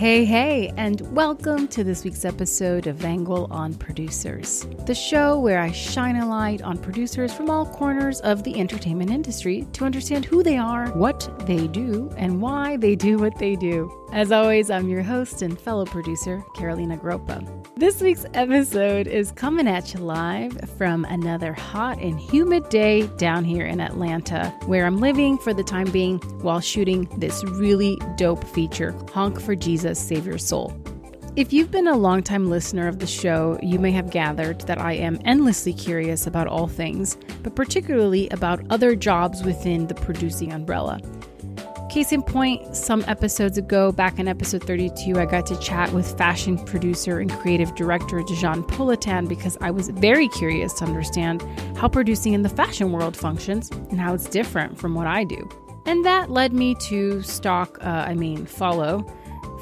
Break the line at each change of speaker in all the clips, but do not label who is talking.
Hey, hey, and welcome to this week's episode of Angle on Producers, the show where I shine a light on producers from all corners of the entertainment industry to understand who they are, what they do, and why they do what they do. As always, I'm your host and fellow producer, Carolina Groppa. This week's episode is coming at you live from another hot and humid day down here in Atlanta, where I'm living for the time being while shooting this really dope feature, Honk for Jesus, Save Your Soul. If you've been a longtime listener of the show, you may have gathered that I am endlessly curious about all things, but particularly about other jobs within the producing umbrella. Case in point, some episodes ago, back in episode 32, I got to chat with fashion producer and creative director Jean Politan because I was very curious to understand how producing in the fashion world functions and how it's different from what I do. And that led me to stalk, uh, I mean, follow,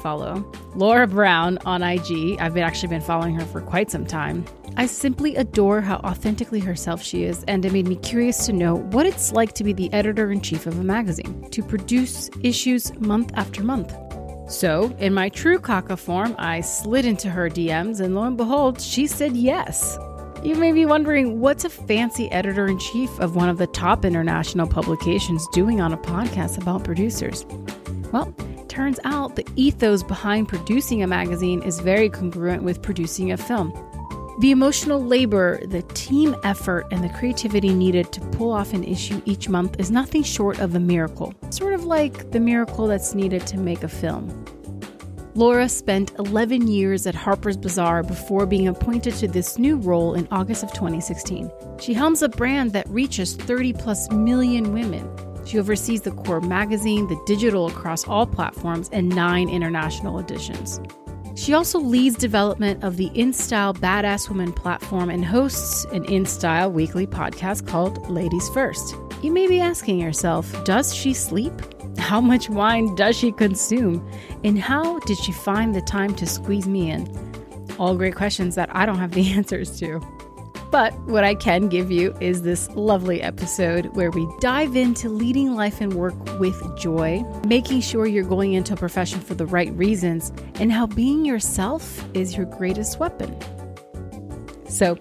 follow Laura Brown on IG. I've been actually been following her for quite some time. I simply adore how authentically herself she is, and it made me curious to know what it's like to be the editor in chief of a magazine, to produce issues month after month. So, in my true Kaka form, I slid into her DMs, and lo and behold, she said yes. You may be wondering what's a fancy editor in chief of one of the top international publications doing on a podcast about producers? Well, turns out the ethos behind producing a magazine is very congruent with producing a film. The emotional labor, the team effort, and the creativity needed to pull off an issue each month is nothing short of a miracle, sort of like the miracle that's needed to make a film. Laura spent 11 years at Harper's Bazaar before being appointed to this new role in August of 2016. She helms a brand that reaches 30 plus million women. She oversees the core magazine, the digital across all platforms, and nine international editions. She also leads development of the InStyle Badass Woman platform and hosts an InStyle weekly podcast called Ladies First. You may be asking yourself, does she sleep? How much wine does she consume? And how did she find the time to squeeze me in? All great questions that I don't have the answers to. But what I can give you is this lovely episode where we dive into leading life and work with joy, making sure you're going into a profession for the right reasons, and how being yourself is your greatest weapon. So,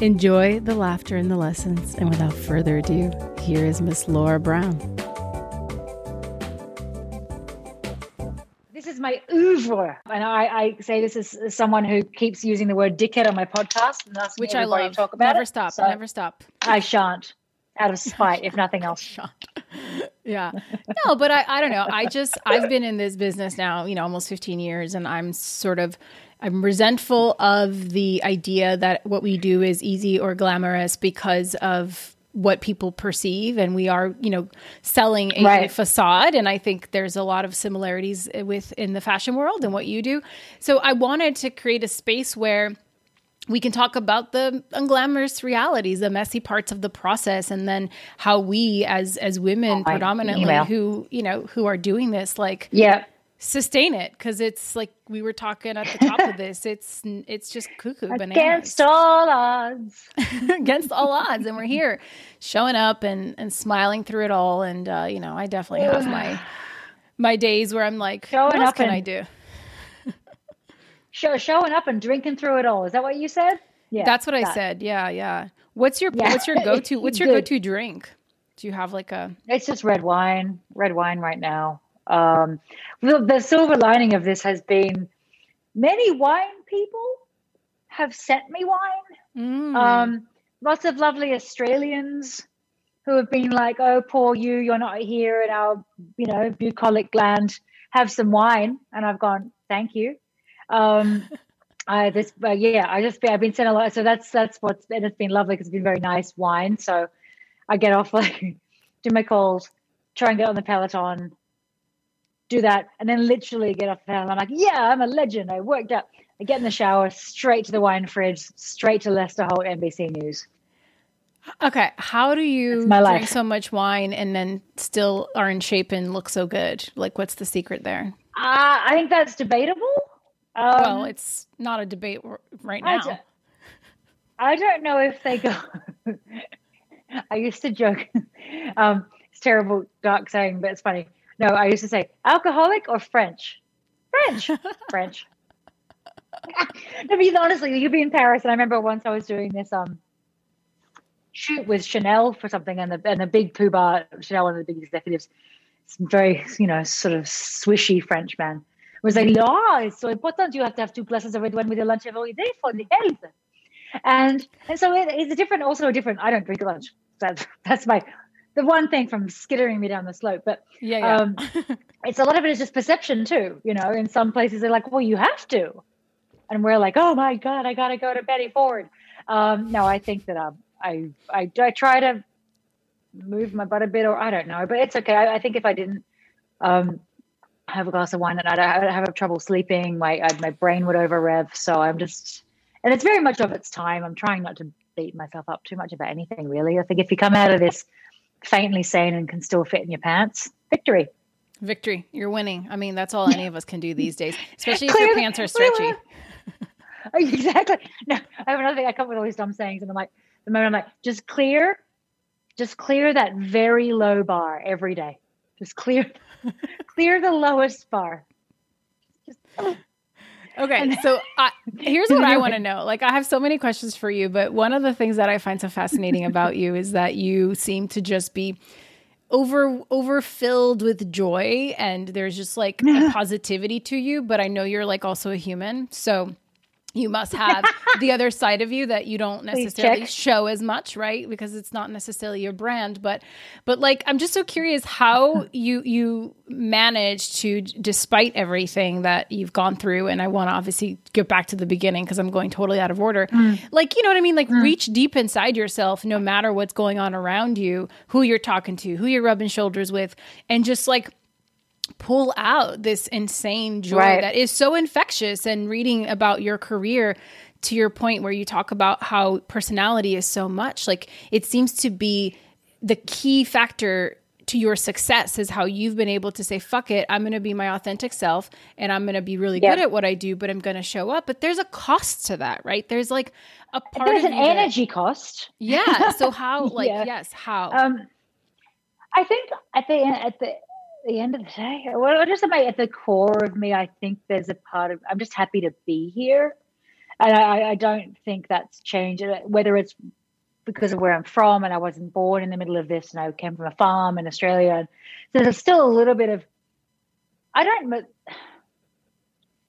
enjoy the laughter and the lessons. And without further ado, here is Miss Laura Brown.
My oeuvre. And I, I say this as someone who keeps using the word dickhead on my podcast and asking
Which I love.
talk about
never
it.
stop.
So
never stop.
I shan't, out of spite, if nothing else.
yeah no but I, I don't know i just i've been in this business now you know almost 15 years and i'm sort of i'm resentful of the idea that what we do is easy or glamorous because of what people perceive and we are you know selling a,
Right.
facade and i think there's a lot of similarities with in the fashion world and what you do so i wanted to create a space where we can talk about the unglamorous realities, the messy parts of the process, and then how we, as as women, oh,
my
predominantly,
email.
who you know who are doing this, like
Yeah.
Sustain it because it's like we were talking at the top of this. It's it's just cuckoo bananas
Against all odds.
against all odds, and we're here showing up and and smiling through it all. And uh, you know, I definitely have my my days where I'm like, what
Showing
else
up
can
and-
I do?
Show, showing up and drinking through it all. Is that what you said? Yeah.
That's what I said. Yeah, yeah. What's your
Yeah.
what's your go to? What's your go to drink? Do you have like a
It's just red wine, red wine right now. Um, the, the silver lining of this has been many wine people have sent me wine.
Mm.
Um, lots of lovely Australians who have been like, "Oh, poor you, you're not here in our, you know, bucolic land. Have some wine." And I've gone, "Thank you." Um, I this, uh, yeah, I just I've been sent a lot, so that's that's what's and it's been lovely because it's been very nice wine. So I get off like do my calls, try and get on the peloton, do that, and then literally get off the peloton. I'm like, "Yeah, I'm a legend. I worked out." I get in the shower, straight to the wine fridge, straight to Lester Holt NBC News.
Okay, how do you drink
life.
so much wine and then still are in shape and look so good? Like, what's the secret there?
Uh, I think that's debatable. Um,
well, it's not a debate right
I
now.
I don't know if they go. I used to joke. um, it's terrible, dark saying, but it's funny. No, I used to say alcoholic or French. French, French. I mean, honestly, you'd be in Paris, and I remember once I was doing this um shoot with Chanel for something, and the and the big poobah Chanel, one of the big executives, very you know sort of swishy French man, was like, "Oh, it's so important. You have to have two glasses of red wine with your lunch every day for the health." And and so it, it's a different, also a different. I don't drink lunch. That's that's my the one thing from skittering me down the slope. But
yeah, yeah. Um,
it's a lot of it is just perception too. You know, in some places they're like, well, you have to, and we're like, oh my god, I gotta go to Betty Ford. Um, no, I think that um, I, I I try to move my butt a bit, or I don't know, but it's okay. I, I think if I didn't um, have a glass of wine at night, I would have trouble sleeping. My I, my brain would over rev. So I'm just, and it's very much of its time. I'm trying not to beat myself up too much about anything really. I think if you come out of this faintly sane and can still fit in your pants, victory.
Victory. You're winning. I mean, that's all any of us can do these days, especially if your pants are stretchy.
Oh, exactly. No, I have another thing. I come up with all these dumb sayings, and I'm like, the moment I'm like, just clear, just clear that very low bar every day. Just clear, clear the lowest bar.
Just, oh. Okay, so I, here's what I want to know. Like, I have so many questions for you, but one of the things that I find so fascinating about you is that you seem to just be over overfilled with joy, and there's just like a positivity to you. But I know you're like also a human, so you must have the other side of you that you don't necessarily show as much right because it's not necessarily your brand but but like i'm just so curious how you you manage to despite everything that you've gone through and i want to obviously get back to the beginning because i'm going totally out of order mm. like you know what i mean like mm. reach deep inside yourself no matter what's going on around you who you're talking to who you're rubbing shoulders with and just like pull out this insane joy right. that is so infectious and reading about your career to your point where you talk about how personality is so much like it seems to be the key factor to your success is how you've been able to say fuck it i'm going to be my authentic self and i'm going to be really yep. good at what i do but i'm going to show up but there's a cost to that right there's like a part
there's
an
energy that, cost
yeah so how like yeah. yes how um
i think at the at the the end of the day, well, just at, at the core of me, I think there's a part of I'm just happy to be here, and I, I don't think that's changed. Uh, whether it's because of where I'm from, and I wasn't born in the middle of this, and I came from a farm in Australia, and so there's still a little bit of I don't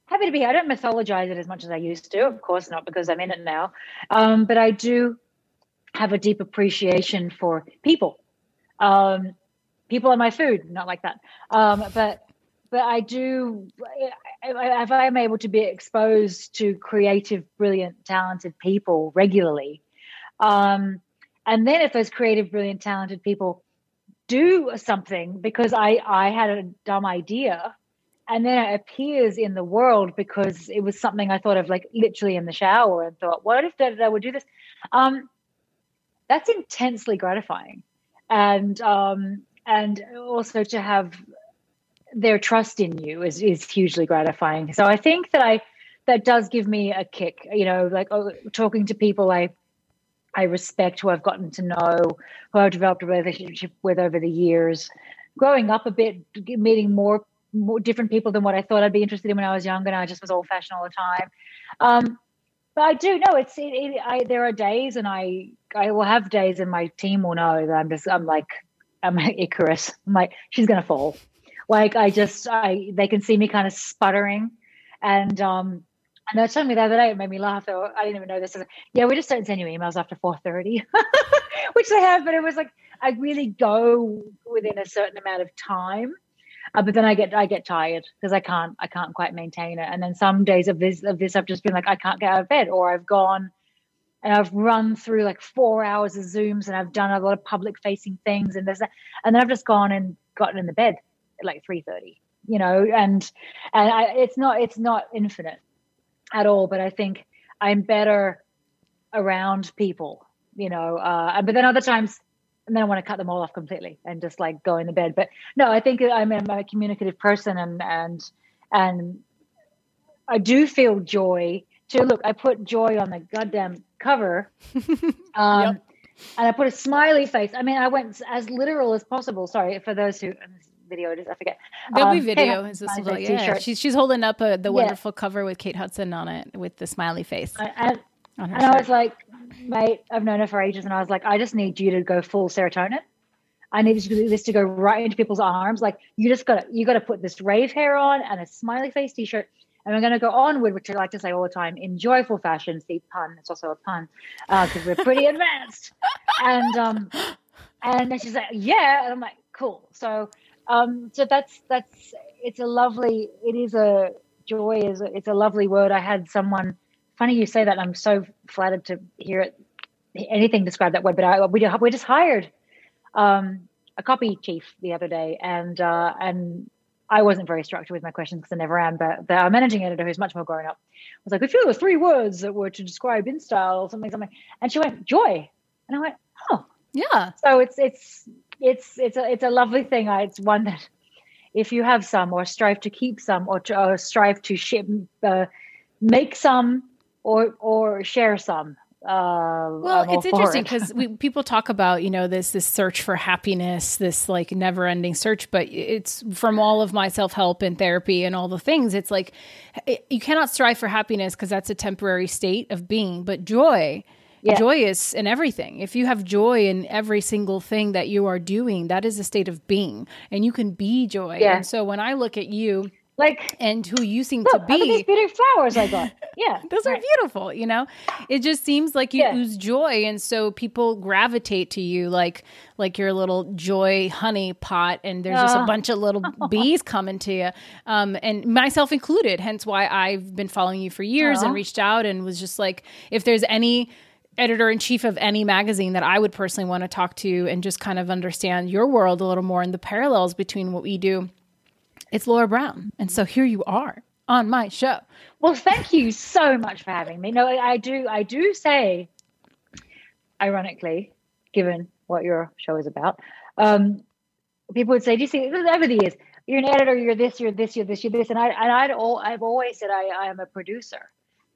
happy to be here. I don't mythologize it as much as I used to. Of course not, because I'm in it now. Um, but I do have a deep appreciation for people. Um, people in my food, not like that. Um, but but I do if I'm able to be exposed to creative, brilliant, talented people regularly, um, and then if those creative, brilliant, talented people do something because I I had a dumb idea, and then it appears in the world because it was something I thought of like literally in the shower and thought, what if that I would do this? Um, that's intensely gratifying, and um, and also to have their trust in you is is hugely gratifying. So I think that I that does give me a kick. You know, like oh, talking to people I I respect, who I've gotten to know, who I've developed a relationship with over the years. Growing up a bit, meeting more more different people than what I thought I'd be interested in when I was younger, and I just was old fashioned all the time. Um, but I do know it's it, it, I, there are days, and I I will have days, and my team will know that I'm just I'm like I'm like Icarus. I'm like, she's gonna fall. Like I just I they can see me kind of sputtering. And um and they told me the other day, it made me laugh. I didn't even know this. Yeah, we just don't send you emails after 4:30. Which they have, but it was like I really go within a certain amount of time. Uh, but then I get I get tired because I can't I can't quite maintain it. And then some days of this of this I've just been like I can't get out of bed or I've gone and I've run through like four hours of Zooms and I've done a lot of public facing things and there's that. And then I've just gone and gotten in the bed at like 3.30, you know, and, and I, it's not, it's not infinite at all, but I think I'm better around people, you know, uh, but then other times, and then I want to cut them all off completely and just like go in the bed. But no, I think I'm a, I'm a communicative person and, and, and I do feel joy to look, I put joy on the goddamn cover. Um, yep. And I put a smiley face. I mean, I went as literal as possible. Sorry for those who video it is. I forget.
There'll
Um,
be video. Is this little, yeah.
t-shirt.
She's she's holding up a, the
Yeah.
wonderful cover with Kate Hudson on it with the smiley face
I- and,
her
and I was like, mate, I've known her for ages, and I was like, I just need you to go full serotonin. I need this to go right into people's arms. Like you just got to you got to put this rave hair on and a smiley face T-shirt, and we're going to go onward, which I like to say all the time, in joyful fashion. See pun? It's also a pun because we're pretty advanced. And um, and she's like, yeah, and I'm like, cool. So um, so that's that's it's a lovely. It is a joy. Is a, it's a lovely word. I had someone. Funny you say that. I'm so flattered to hear it. Anything describe that word, but I, we we just hired um, a copy chief the other day, and uh, and I wasn't very structured with my questions because I never am. But the our managing editor, who's much more grown up, was like, "If you were three words that were to describe InStyle or something, something," and she went, "Joy," and I went, "Oh."
yeah.
So it's it's it's it's a it's a lovely thing. I, it's one that if you have some, or strive to keep some, or, to, or strive to ship, uh, make some, or or share some. Uh,
Well, it's interesting
it.
because we people talk about you know this this search for happiness, this like never ending search, but it's from all of my self help and therapy and all the things. It's like it, you cannot strive for happiness because that's a temporary state of being, but joy.
Yeah.
Joy is in everything. If you have joy in every single thing that you are doing, that is a state of being, and you can be joy.
Yeah.
And so when I look at you
like
and who you seem
look,
to
look at these
be,
beautiful flowers I got. Yeah,
those are beautiful you know it just seems like you
Yeah.
ooze joy and so people gravitate to you like like your little joy honey pot and there's just a
Oh.
bunch of little bees coming to you um, and myself included hence why i've been following you for years and reached out and was just like if there's any editor in chief of any magazine that I would personally want to talk to and just kind of understand your world a little more and the parallels between what we do. It's Laura Brown. And so here you are on my show.
Well, thank you so much for having me. No, I I do. I do say, ironically, given what your show is about, um, people would say, "Do you see over the years? You're an editor. You're this. You're this. You're this. You're this." And I and I'd all I've always said I I am a producer.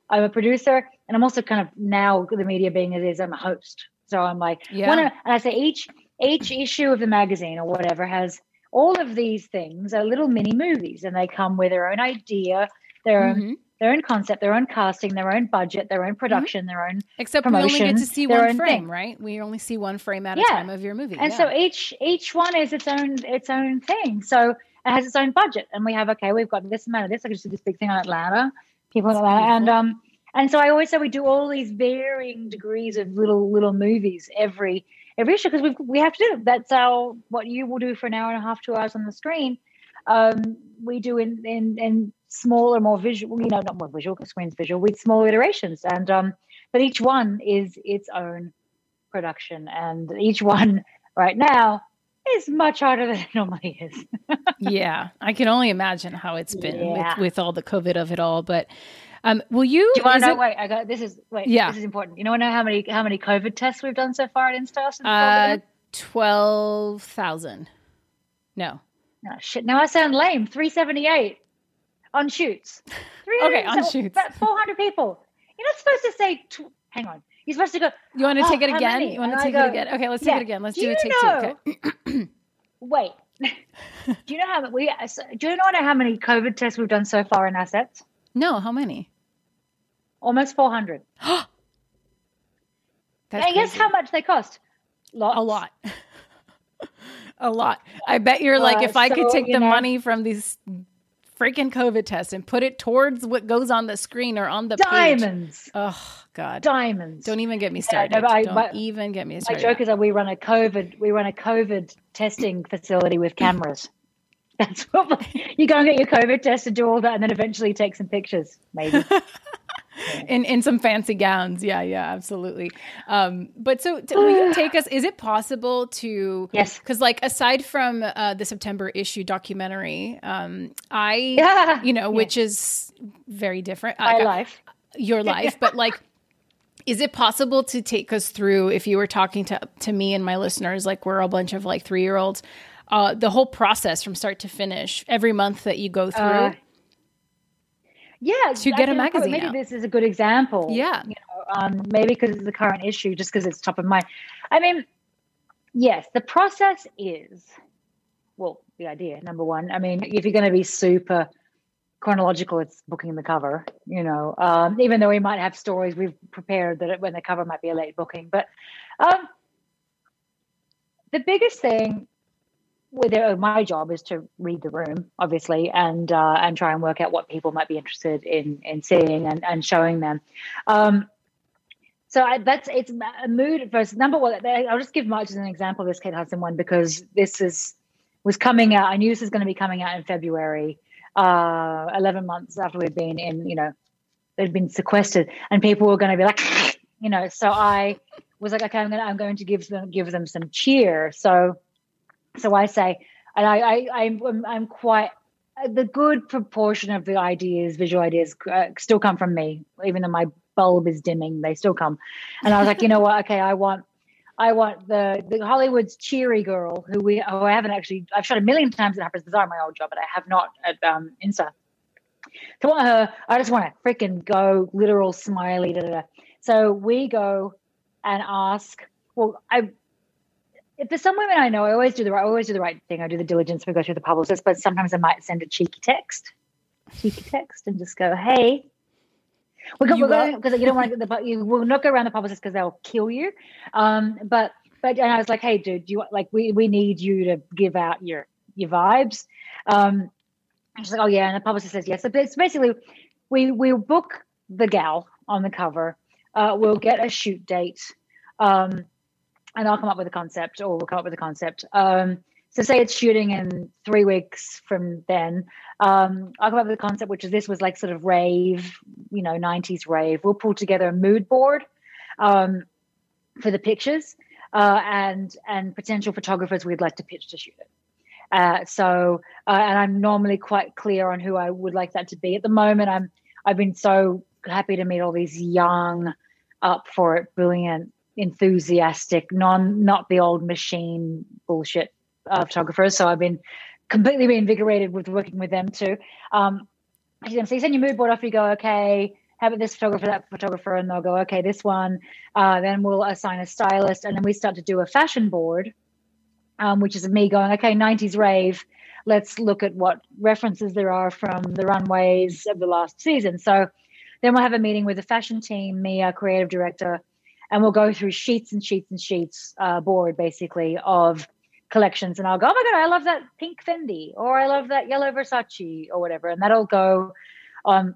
I'm a producer, and I'm also kind of now the media being as is. I'm a host. So I'm like,
Yeah.
one of, and I say each each issue of the magazine or whatever has all of these things are little mini movies, and they come with their own idea, their own
Mhm.
their own concept, their own casting, their own budget, their own production, their own.
Except we only get to see one frame,
thing.
right? We only see one frame at a time of your movie.
And
yeah.
so each each one is its own its own thing. So it has its own budget, and we have okay, we've got this amount of this. I just did this big thing on Atlanta, people in Atlanta, and um, and so I always say we do all these varying degrees of little little movies every every issue because we we have to do. it. That's our what you will do for an hour and a half, two hours on the screen. Um, we do in in in smaller, more visual, you know, not more visual, because screen's visual, with smaller iterations. And um, but each one is its own production, and each one right now is much harder than it normally is.
yeah, I can only imagine how it's been
Yeah.
with, with all the COVID of it all. But um, will you?
Do you want to know?
it-
Wait, I got this. Is wait,
Yeah.
this is important. You know, know how many how many COVID tests we've done so far at Insta? since
uh, twelve thousand. No.
Oh, shit. Now I sound lame. Three seventy eight on shoots.
Okay, on
300
shoots.
About four hundred people. You're not supposed to say. Tw- hang on. You're supposed to go.
You want to
Oh,
take it again?
many?
You want to take
go,
it again? Okay, let's
yeah.
take it again. Let's
Do
do, a take
know-
two. Okay.
Wait. do you know how we? Do you know how many COVID tests we've done so far in our sets?
No, how many?
Almost four hundred.
That's
And guess how much they cost? Lots.
A lot. a lot. I bet you're like,
Uh,
if I could take the
know-
money from these freaking COVID tests and put it towards what goes on the screen or on the page.
Diamonds.
Oh God.
Diamonds.
Don't even get me
no,
started.
but I-
Don't
but
even get me started.
My joke is that we run a COVID we run a COVID testing facility with cameras. That's what you go and get your COVID test and do all that, and then eventually take some pictures, maybe.
in in some fancy gowns. Yeah, yeah, absolutely. Um, but so t- will you take us? Is it possible to?
Yes.
Because like aside from uh, the September issue documentary, um, I
Yeah.
you know which is very different.
My
I-
life.
your life, but like. Is it possible to take us through if you were talking to to me and my listeners, like we're a bunch of like three year olds, uh, the whole process from start to finish, every month that you go through?
Uh, Yeah,
To
I
get a magazine
Maybe
out.
this is a good example.
Yeah.
you know, um, maybe because it's the current issue, just because it's top of mind. I mean, yes, the process is well, the idea number one. I mean, if you're going to be super chronological, it's booking the cover. You know, um, even though we might have stories we've prepared that when the cover might be a late booking, but um, the biggest thing it, my job is to read the room, obviously, and uh, and try and work out what people might be interested in in seeing and, and showing them. Um, so I, that's it's a mood versus number one. I'll just give March as an example this Kate Hudson one because this is was coming out. I knew this was going to be coming out in February, uh, eleven months after we'd been in. You know, they'd been sequestered, and people were going to be like, you know. So I was like, okay, I'm going to I'm going to give them give them some cheer. So so I say, and I, I I'm I'm quite the good proportion of the ideas, visual ideas, uh, still come from me, even though my bulb is dimming, they still come. And I was like, you know what? Okay, I want, I want the the Hollywood's cheery girl who we who I haven't actually I've shot a million times at Harper's Bazaar, my old job, but I have not at um, INSA. So I want her. I just want to freaking go literal smiley. Da, da, da. So we go and ask. Well, I there's some women I know, I always do the right, I always do the right thing. I do the diligence. We go through the publicist, but sometimes I might send a cheeky text, cheeky text, and just go, "Hey, we are going because you don't want to get the you will not go around the publicist because they'll kill you." Um, but but and I was like, "Hey, dude, do you like we we need you to give out your your vibes?" Um, and she's like, "Oh yeah," and the publicist says yes. So it's basically we we book the gal on the cover. Uh, we'll get a shoot date. Um, and I'll come up with a concept, or we'll come up with a concept. Um, so say it's shooting in three weeks from then. Um, I'll come up with a concept, which is this was like sort of rave, you know, 90s rave. We'll pull together a mood board um, for the pictures uh, and and potential photographers we'd like to pitch to shoot it. Uh, so uh, and I'm normally quite clear on who I would like that to be. At the moment, I'm I've been so happy to meet all these young, up for it, brilliant enthusiastic, non not the old machine bullshit uh, photographers. So I've been completely reinvigorated with working with them too. Um, so you send your mood board off, you go, okay, how about this photographer, that photographer, and they'll go, okay, this one. Uh, then we'll assign a stylist, and then we start to do a fashion board, um, which is me going, okay, 90s rave. Let's look at what references there are from the runways of the last season. So then we'll have a meeting with the fashion team, me, our creative director, and we'll go through sheets and sheets and sheets uh, board basically of collections and I'll go, oh my God, I love that pink Fendi or I love that yellow Versace or whatever. And that'll go um,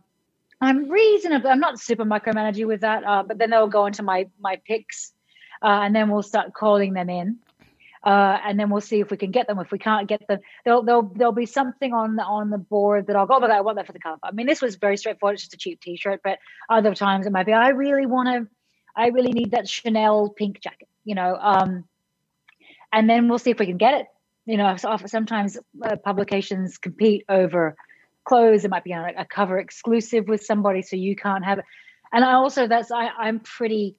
I'm reasonably, I'm not super micromanaging with that, uh, but then they'll go into my, my picks uh, and then we'll start calling them in. Uh, and then we'll see if we can get them. If we can't get them, there'll there'll there'll be something on the on the board that I'll go. Oh, but I want that for the cover. I mean, this was very straightforward. It's just a cheap T-shirt. But other times it might be, I really want to I really need that Chanel pink jacket, you know. Um, and then we'll see if we can get it. You know, so sometimes uh, publications compete over clothes. It might be a, a cover exclusive with somebody, so you can't have it. And I also, that's I, I'm pretty.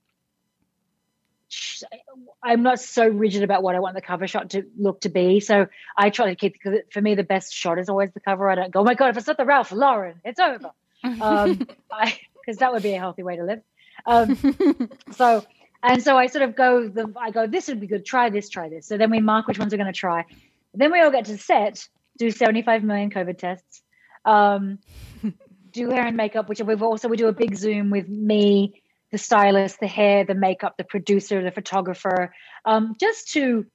I'm not so rigid about what I want the cover shot to look to be. So I try to keep because for me the best shot is always the cover. I don't go, oh my god, if it's not the Ralph Lauren, it's over. um, because that would be a healthy way to live. Um, so and so I sort of go the I go this would be good. Try this, try this. So then we mark which ones we're going to try. Then we all get to set, do 75 million COVID tests, um, do hair and makeup, which we've also we do a big Zoom with me, the stylist, the hair, the makeup, the producer, the photographer, um, just to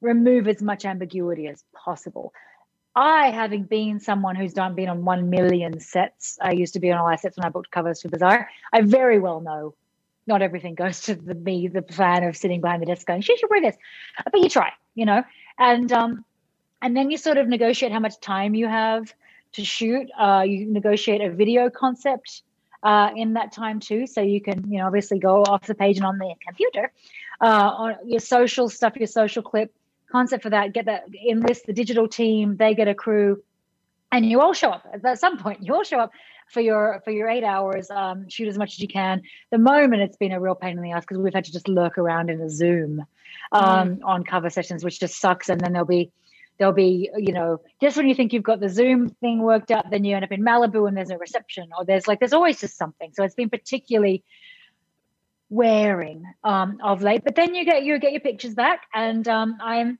remove as much ambiguity as possible. I, having been someone who's done been on one million sets, I used to be on all our sets when I booked covers for Bazaar. I very well know not everything goes to the, me, the fan of sitting behind the desk going, "She should wear this," but you try, you know, and um, and then you sort of negotiate how much time you have to shoot. Uh, you negotiate a video concept uh, in that time too, so you can, you know, obviously go off the page and on the computer, uh, on your social stuff, your social clip concept for that, get that enlist the digital team, they get a crew, and you all show up at some point. You all show up for your for your eight hours, um, shoot as much as you can. The moment it's been a real pain in the ass because we've had to just lurk around in a Zoom um, mm. on cover sessions, which just sucks. And then there'll be there'll be you know just when you think you've got the Zoom thing worked out, then you end up in Malibu and there's no reception, or there's like there's always just something. So it's been particularly wearing um, of late. But then you get you get your pictures back, and um, I'm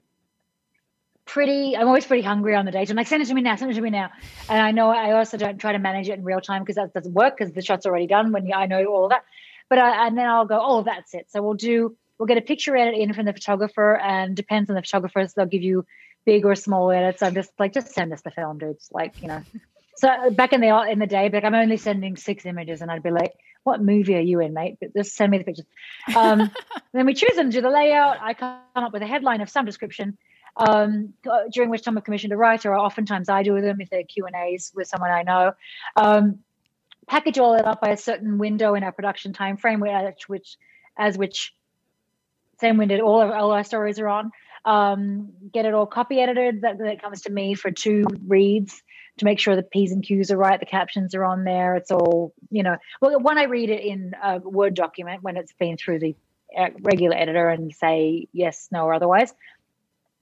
pretty i'm always pretty hungry on the date i'm like send it to me now send it to me now. And i know i also don't try to manage it in real time because that doesn't work because the shot's already done when i know all that. But I, and then i'll go oh that's it. So we'll do we'll get a picture edit in from the photographer and depends on the photographers they'll give you big or small edits. I'm just like just send us the film dudes like you know. So back in the in the day like i'm only sending six images and i'd be like what movie are you in mate but just send me the pictures um, then we choose them do the layout i come up with a headline of some description um, during which time I've commissioned a writer, or oftentimes I do with them if they're Q and A's with someone I know. Um, package all that up by a certain window in our production time frame, which, which as which same window all of all our stories are on. Um, get it all copy edited. That, that comes to me for two reads to make sure the p's and q's are right, the captions are on there. It's all you know. Well, when I read it in a Word document when it's been through the uh, regular editor and say yes, no, or otherwise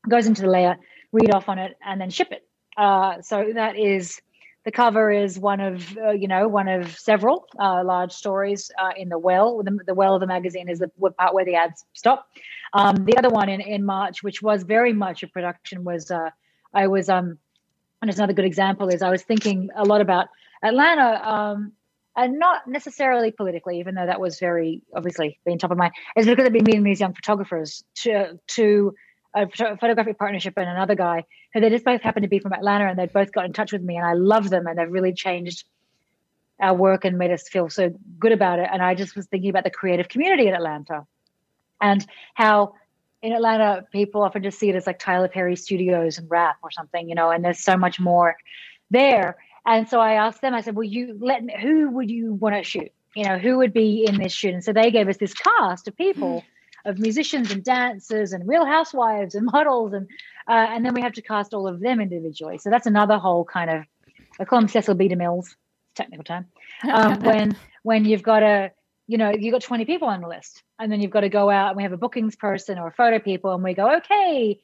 goes into the layer, read off on it, and then ship it. Uh, so that is the cover is one of uh, you know one of several uh, large stories uh, in the well. The, the, well of the magazine is the part where the ads stop. Um, the other one in, in March, which was very much a production, was uh, I was um, and it's another good example is I was thinking a lot about Atlanta. Um, and not necessarily politically, even though that was very obviously being top of mind, is because I've been meeting these young photographers to to a photographic partnership and another guy who they just both happen to be from Atlanta and they've both got in touch with me and I love them and they've really changed our work and made us feel so good about it. And I just was thinking about the creative community in Atlanta and how in Atlanta people often just see it as like Tyler Perry Studios and rap or something, you know, and there's so much more there. And so I asked them, I said, well, you let me, who would you want to shoot? You know, who would be in this shoot? And so they gave us this cast of people of musicians and dancers and real housewives and models and uh, and then we have to cast all of them individually so that's another whole kind of i call them Cecil B. DeMilles technical term um, when when you've got a you know you've got 20 people on the list and then you've got to go out and we have a bookings person or a photo people and we go okay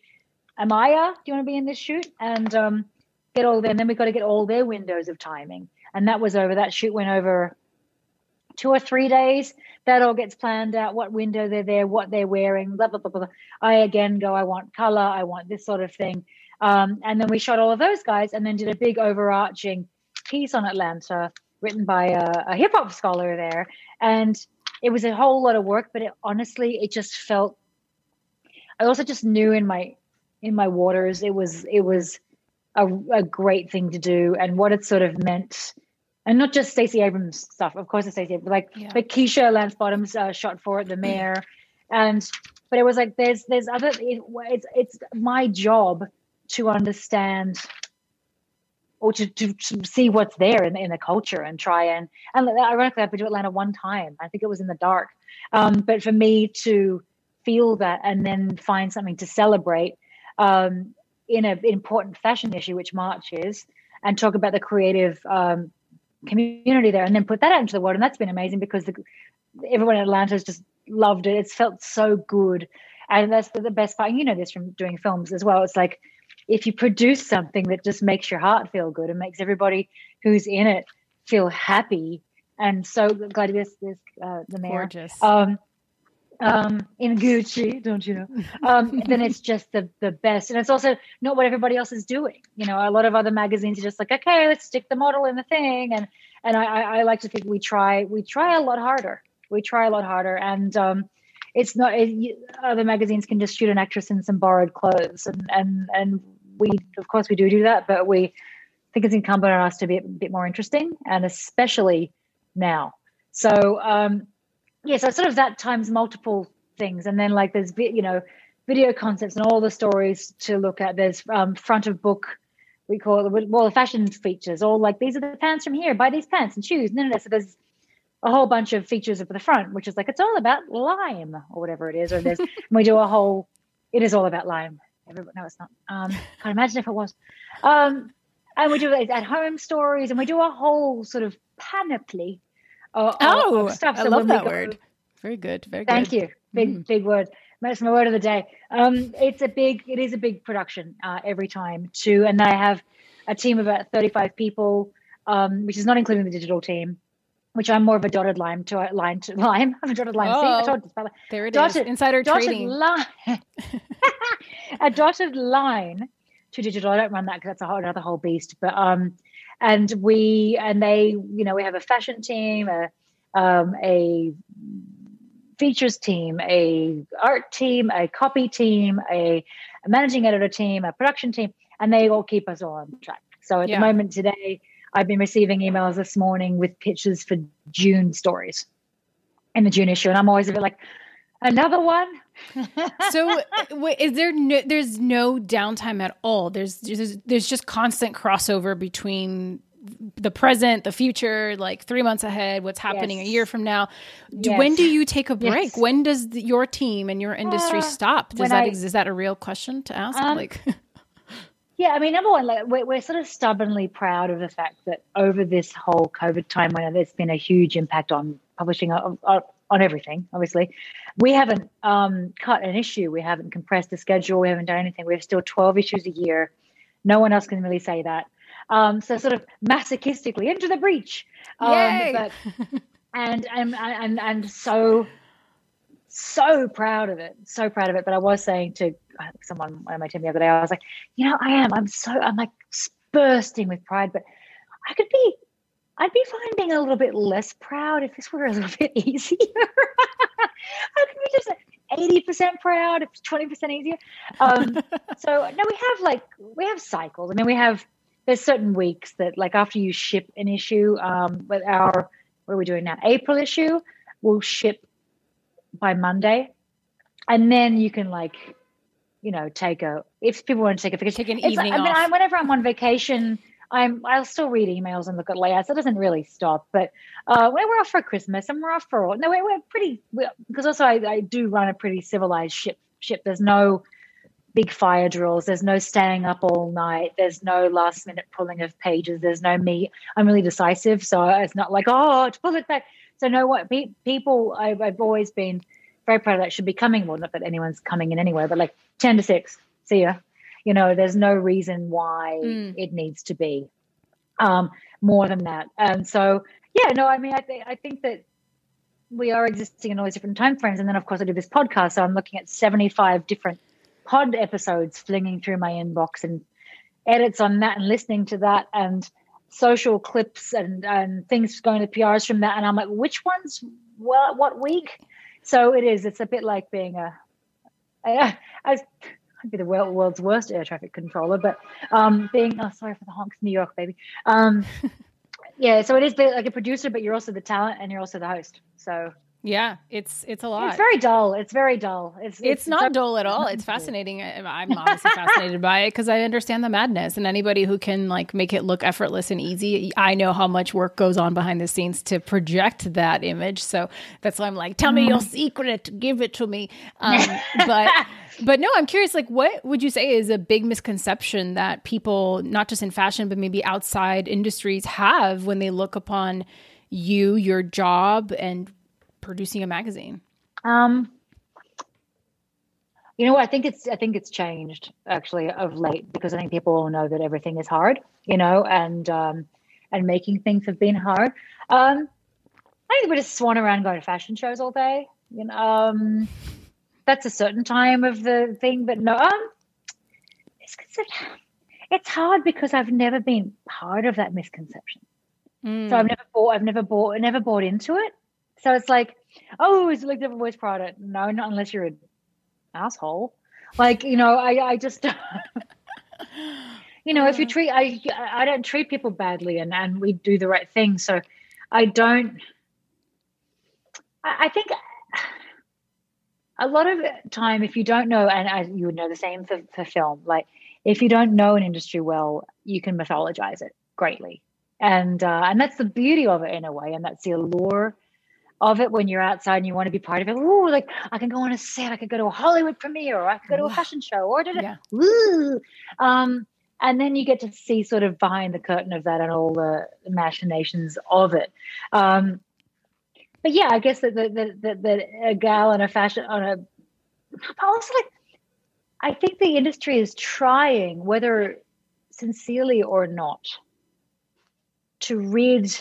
amaya do you want to be in this shoot? And um, get all of them then we've got to get all their windows of timing. And that was over that shoot went over two or three days. That all gets planned out what window they're there what they're wearing blah blah blah blah. I again go i want color i want this sort of thing. Um, and then we shot all of those guys and then did a big overarching piece on atlanta written by a, a hip-hop scholar there and it was a whole lot of work but it honestly it just felt i also just knew in my in my waters it was it was a, a great thing to do and what it sort of meant and not just Stacey Abrams stuff. Of course, it's Stacey, but like yeah. like Keisha Lance Bottoms uh, shot for it, the mayor, and but it was like there's there's other it, it's it's my job to understand or to, to, to, see what's there in, in the culture and try and and ironically I've been to Atlanta one time. I think it was in the dark, um, but for me to feel that and then find something to celebrate um, in an important fashion issue, which March is, and talk about the creative um, community there and then put that out into the world. And that's been amazing because the, everyone in atlanta has just loved it. It's felt so good. And that's the, the best part. You know this from doing films as well. It's like if you produce something that just makes your heart feel good and makes everybody who's in it feel happy and so glad this this uh, the mayor
Gorgeous.
um um, in Gucci, don't you know? Um, then it's just the the best, and it's also not what everybody else is doing. You know, a lot of other magazines are just like, okay, let's stick the model in the thing, and and I, I like to think we try we try a lot harder. We try a lot harder, and um, it's not it, other magazines can just shoot an actress in some borrowed clothes, and and and we of course we do do that, but we think it's incumbent on us to be a bit more interesting, and especially now. So um, yeah, so sort of that times multiple things, and then like there's you know video concepts and all the stories to look at. There's um, front of book we call it well the fashion features all like these are the pants from here buy these pants and shoes no no no so there's a whole bunch of features at the front which is like it's all about lime or whatever it is or there's we do a whole it is all about lime everybody no it's not um can't imagine if it was um and we do at home stories and we do a whole sort of panoply Of,
oh, oh stuff. I love that go, word. Very good. Very
thank
good.
Thank you. Big mm. big word. That's my word of the day. Um, it's a big. It is a big production uh, every time too, and I have a team of about thirty five people, um, which is not including the digital team. Which I'm more of a dotted line to a line to lime. I'm a dotted line.
Oh, See, I told you, there it dotted, is. Insider
dotted
trading.
Line, a dotted line to digital. I don't run that because that's a whole another whole beast. But um, and we and they, you know, we have a fashion team, a um, a features team, a art team, a copy team, a, a managing editor team, a production team, and they all keep us all on track. So at yeah. the moment today, I've been receiving emails this morning with pitches for June stories in the June issue, and I'm always a bit like, another one.
So is there no, there's no downtime at all there's, there's there's just constant crossover between the present the future like three months ahead what's happening yes. a year from now yes. when do you take a break yes. when does the, your team and your industry uh, stop does that I, is that a real question to ask um, like
yeah i mean number one like we're, we're sort of stubbornly proud of the fact that over this whole covid time when there's been a huge impact on publishing on, everything obviously we haven't um, cut an issue. We haven't compressed the schedule. We haven't done anything. We have still 12 issues a year. No one else can really say that. Um, so sort of masochistically into the breach. Um,
Yay!
But, and, and, and, and so, so proud of it. So proud of it. But I was saying to someone on my team the other day, I was like, you know, I am. I'm so, I'm like bursting with pride, but I could be I'd be fine being a little bit less proud if this were a little bit easier. I could be just eighty percent proud if twenty percent easier. Um, so no, we have like we have cycles. I mean, we have there's certain weeks that like after you ship an issue, um, with our what are we doing now? April issue, we'll ship by Monday, and then you can like you know take a if people want to take a vacation,
take an evening. I mean,
I, whenever I'm on vacation I'm I'll still read emails and look at layouts. It doesn't really stop. But uh, we're off for Christmas and we're off for all. No, we're, we're pretty because also I, I do run a pretty civilized ship. Ship. There's no big fire drills. There's no staying up all night. There's no last minute pulling of pages. There's no me. I'm really decisive, so it's not like oh to pull it back. So no, what people I've, I've always been very proud of that should be coming. Well, not that anyone's coming in anywhere, but like ten to six. See ya you know there's no reason why mm. it needs to be um, more than that. And so yeah no i mean i think i think that we are existing in all these different time frames. And then of course i do this podcast so i'm looking at 75 different pod episodes flinging through my inbox and edits on that and listening to that and social clips and and things going to prs from that. And i'm like which ones what what week? So it is it's a bit like being a I, I I'd be the world's worst air traffic controller, but um, being oh sorry for the honks, New York baby. Um, yeah, so it is like a producer, but you're also the talent and you're also the host. So
yeah, it's it's a lot.
It's very dull. It's very dull. It's
it's, it's not dull at all. It's fascinating. I, am obviously fascinated by it because I understand the madness. And anybody who can like make it look effortless and easy, I know how much work goes on behind the scenes to project that image. So that's why I'm like, tell me your mm. secret, give it to me. Um, but but no, I'm curious. Like, what would you say is a big misconception that people, not just in fashion, but maybe outside industries, have when they look upon you, your job, and producing a magazine?
Um, you know what? I think it's I think it's changed actually of late because I think people all know that everything is hard, you know, and um, and making things have been hard. Um, I think we just swan around going to fashion shows all day. You know, um, that's a certain time of the thing, but no, um, it's it's hard because I've never been part of that misconception. Mm. So I've never bought, I've never bought, never bought into it. So it's like, oh, it's like different voice product. No, not unless you're an asshole. Like, you know, I, I just, you know, if you treat, I, I don't treat people badly and, and we do the right thing. So I don't, I, I think a lot of time, if you don't know, and I, you would know the same for, for film, like if you don't know an industry well, you can mythologize it greatly. And, uh, and that's the beauty of it in a way. And that's the allure of it when you're outside and you want to be part of it. Ooh, like I can go on a set, I could go to a Hollywood premiere, or I could go to a fashion show, or da, yeah. Woo. Um, and then you get to see sort of behind the curtain of that and all the machinations of it. Um, but yeah, I guess that that, that, that a gal on a fashion on a also like I think the industry is trying, whether sincerely or not, to rid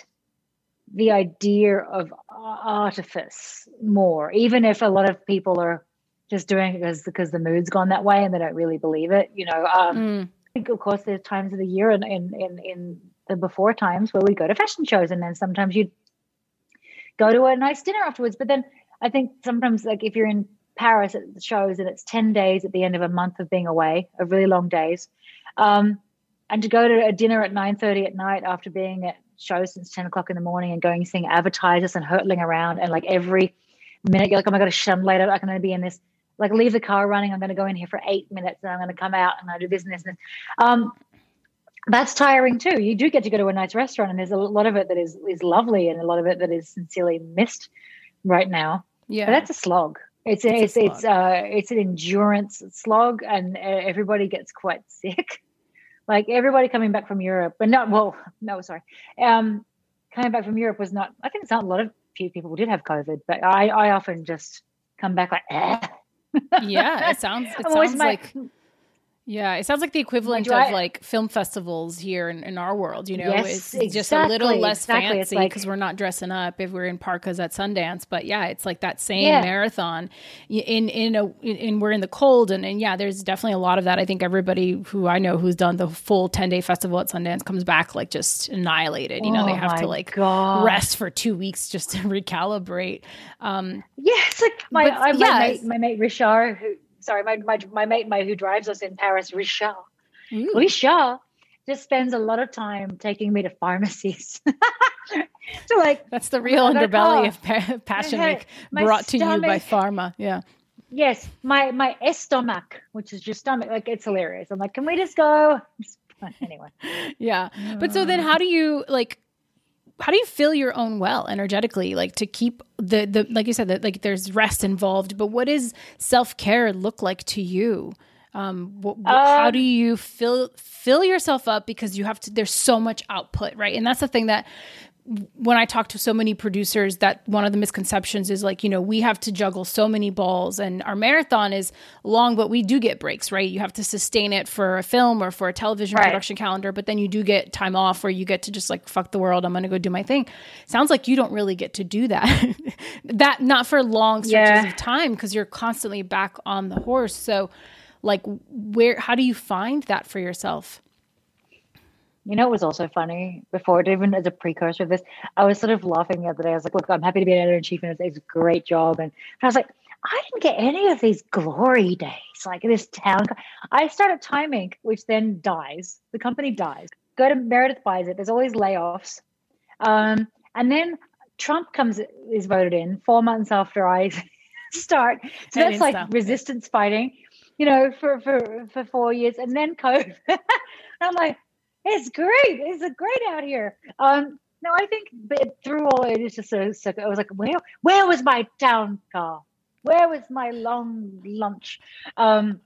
the idea of artifice more, even if a lot of people are just doing it because because the mood's gone that way and they don't really believe it. You know, um, mm. think, of course, there's times of the year and in, in, in the before times where we go to fashion shows, and then sometimes you go to a nice dinner afterwards. But then I think sometimes, like if you're in Paris at the shows and it's 10 days at the end of a month of being away, of really long days. Um, and to go to a dinner at 9.30 at night after being at shows since 10 o'clock in the morning and going seeing advertisers and hurtling around and like every minute you're like, oh my god, shit, I'm late. I'm going to be in this. Like leave the car running. I'm going to go in here for eight minutes and I'm going to come out and I do this and this and this. Um, that's tiring too. You do get to go to a nice restaurant, and there's a lot of it that is is lovely, and a lot of it that is sincerely missed right now.
Yeah,
but that's a slog. It's it's it's, it's uh it's an endurance slog, and everybody gets quite sick. like everybody coming back from Europe, but not well. No, sorry. Um, coming back from Europe was not. I think it's not a lot of few people did have COVID, but I I often just come back like. Eh.
yeah, it sounds. It sounds like. Yeah, it sounds like the equivalent of like film festivals here in, in our world. You know,
yes,
it's
exactly,
just a little less
exactly.
fancy because like, we're not dressing up if we're in parkas at Sundance. But yeah, it's like that same
yeah.
marathon in in a in, we're in the cold and, and yeah, there's definitely a lot of that. I think everybody who I know who's done the full ten day festival at Sundance comes back like just annihilated. You know,
oh
they have to like
God.
rest for two weeks just to recalibrate. Um,
yeah, it's like my but, I, my, yeah, mate, my mate Richard who sorry, my, my, my mate my, who drives us in Paris, Richard. Ooh. Richard just spends a lot of time taking me to pharmacies. so like
that's the real underbelly of pa- Fashion Week brought stomach, to you by pharma. Yeah.
Yes, my my stomach, which is your stomach, like it's hilarious. I'm like, can we just go? Anyway.
Yeah, but so then, mm. how do you like? How do you fill your own well energetically like to keep the the like you said that like there's rest involved but what does self-care look like to you? Um, wh- wh- how um, do you fill fill yourself up because you have to there's so much output right? And that's the thing that when I talk to so many producers, that one of the misconceptions is like, you know, we have to juggle so many balls and our marathon is long, but we do get breaks, right? You have to sustain it for a film or for a television right. production calendar, but then you do get time off where you get to just like, fuck the world, I'm going to go do my thing. Sounds like you don't really get to do that. that not for long stretches yeah. of time because you're constantly back on the horse. So, like, where, how do you find that for yourself?
You know, it was also funny before, even as a precursor of this, I was sort of laughing the other day. I was like, look, I'm happy to be an editor in chief and it's, a great job. And I was like, I didn't get any of these glory days, like this town. I started Inc., which then dies. The company dies. Go to Meredith buys it. There's always layoffs. Um, and then Trump comes, is voted in four months after I start. So that's like resistance fighting, you know, for, for, for four years. And then COVID. and I'm like, it's great. It's great out here. Um, no, I think but through all it is just so, so I was like, where where was my town car? Where was my long lunch? Um,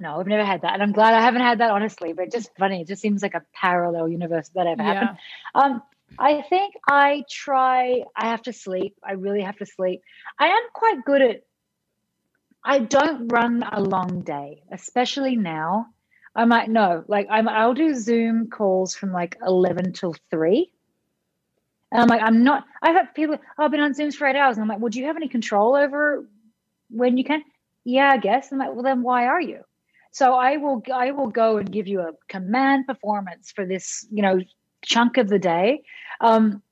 no, I've never had that, and I'm glad I haven't had that honestly. But just funny, it just seems like a parallel universe that ever yeah. happened. Um, I think I try. I have to sleep. I really have to sleep. I am quite good at. I don't run a long day, especially now. I might no, like I'm I'll do Zoom calls from like eleven till three. And I'm like, I'm not I've had people, oh, I've been on Zooms for eight hours. And I'm like, well, do you have any control over when you can? Yeah, I guess. I'm like, well then why are you? So I will I will go and give you a command performance for this, you know, chunk of the day. Um,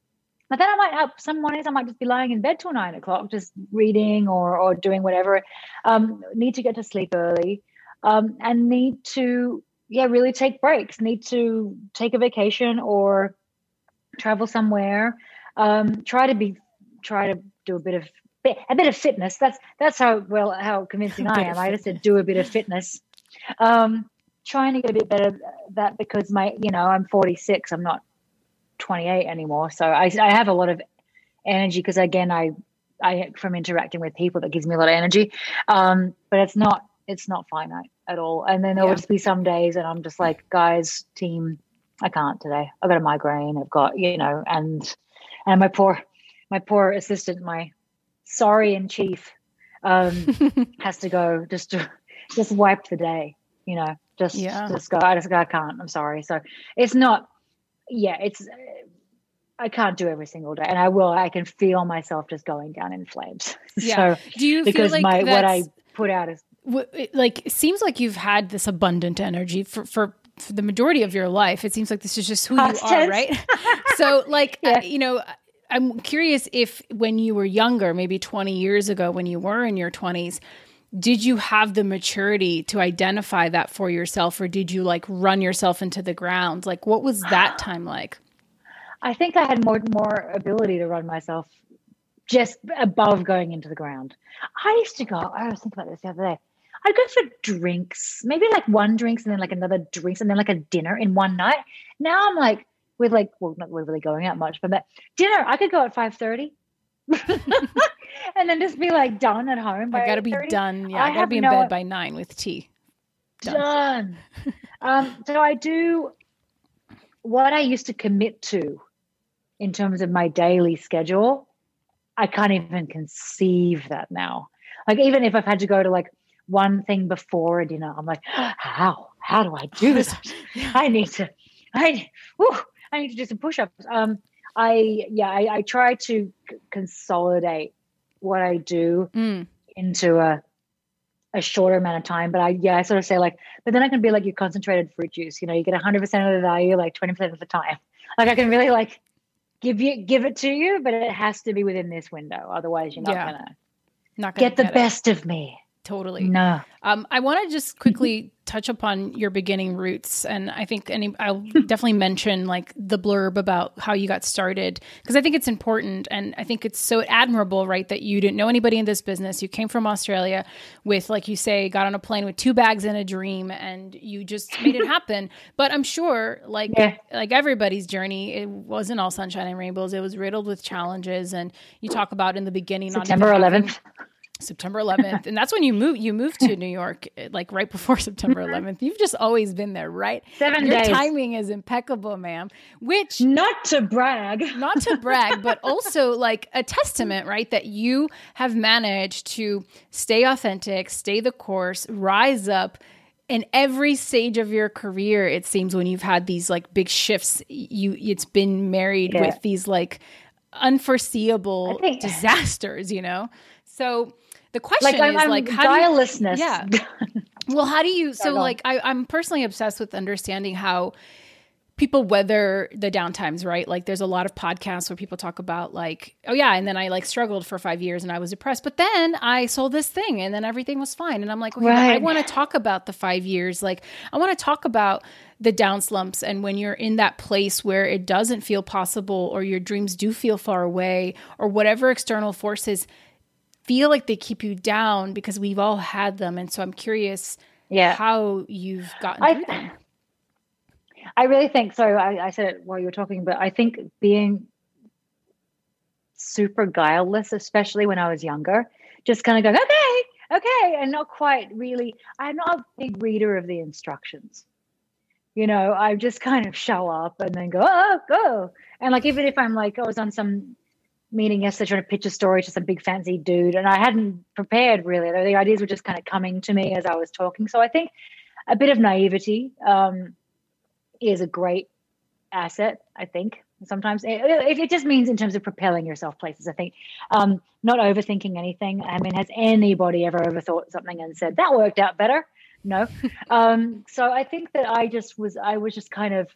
but then I might have some mornings I might just be lying in bed till nine o'clock, just reading or or doing whatever. Um, need to get to sleep early um, and need to yeah really take breaks need to take a vacation or travel somewhere. Um, try to be try to do a bit of a bit of fitness. That's that's how well how convincing i am. I just said do a bit of fitness. Um, trying to get a bit better at that because my you know i'm 46 i'm not 28 anymore. So i, I have a lot of energy because again i i from interacting with people that gives me a lot of energy. Um, but it's not it's not finite at all. And then there yeah. will just be some days and I'm just like, guys, team, I can't today. I've got a migraine. I've got, you know, and and my poor my poor assistant, my sorry in chief, um, has to go just to just wipe the day, you know, just yeah. just go. I just go, I can't. I'm sorry. So it's not. Yeah, it's. I can't do every single day, and I will. I can feel myself just going down in flames.
Yeah.
so
do you
because
like
my what I put out is
like it seems like you've had this abundant energy for for for the majority of your life. It seems like this is just who Past you are, right? so, like, yeah. uh, you know, I'm curious if when you were younger, maybe 20 years ago, when you were in your 20s, did you have the maturity to identify that for yourself or did you like run yourself into the ground like what was that time like
i think i had more and more ability to run myself just above going into the ground i used to go i was thinking about this the other day i'd go for drinks maybe like one drinks and then like another drinks and then like a dinner in one night now i'm like with like well not really going out much but dinner i could go at 5 30 and then just be like done at home.
I gotta be done. Yeah, I, I gotta be in no, bed by nine with tea.
Done. done. um, so I do what I used to commit to in terms of my daily schedule. I can't even conceive that now. Like even if I've had to go to like one thing before a dinner, I'm like, how? How do I do this? I need to. I. Whew, I need to do some push-ups. Um, I yeah, I, I try to c- consolidate what I do mm. into a a shorter amount of time. But I yeah, I sort of say like, but then I can be like your concentrated fruit juice. You know, you get hundred percent of the value like twenty percent of the time. Like I can really like give you give it to you, but it has to be within this window. Otherwise, you're not yeah. gonna not gonna get, get the best of me.
Totally.
No.
Um, I want to just quickly touch upon your beginning roots, and I think any I'll definitely mention like the blurb about how you got started because I think it's important, and I think it's so admirable, right? That you didn't know anybody in this business. You came from Australia with, like you say, got on a plane with two bags and a dream, and you just made it happen. but I'm sure, like yeah. like everybody's journey, it wasn't all sunshine and rainbows. It was riddled with challenges, and you talk about in the beginning
September 11th.
September 11th, and that's when you move. You moved to New York, eh, like right before September mm-hmm. 11th. You've just always been there, right?
Seven
Your
days.
timing is impeccable, ma'am. Which
not to brag,
not to brag, but also like a testament, right? That you have managed to stay authentic, stay the course, rise up in every stage of your career. It seems when you've had these like big shifts, you it's been married yeah. with these like unforeseeable think- disasters, you know. So the question like, I'm, is I'm like
how guilelessness.
Do you, yeah. well, how do you? So like I, I'm personally obsessed with understanding how people weather the downtimes, right? Like there's a lot of podcasts where people talk about like, oh yeah, and then I like struggled for five years and I was depressed, but then I sold this thing and then everything was fine. And I'm like, okay, right. I want to talk about the five years. Like I want to talk about the down slumps and when you're in that place where it doesn't feel possible or your dreams do feel far away or whatever external forces feel like they keep you down because we've all had them. And so I'm curious yeah. how you've gotten I, through them.
I really think so. I, I said it while you were talking, but I think being super guileless, especially when I was younger, just kind of going, okay, okay, and not quite really. I'm not a big reader of the instructions. You know, I just kind of show up and then go, oh, go. And like, even if I'm like, I was on some meeting yesterday trying to pitch a story to some big fancy dude and I hadn't prepared really. The ideas were just kind of coming to me as I was talking. So I think a bit of naivety um, is a great asset, I think. Sometimes if it just means in terms of propelling yourself places, I think um, not overthinking anything. I mean, has anybody ever overthought something and said that worked out better? No. um, so I think that I just was, I was just kind of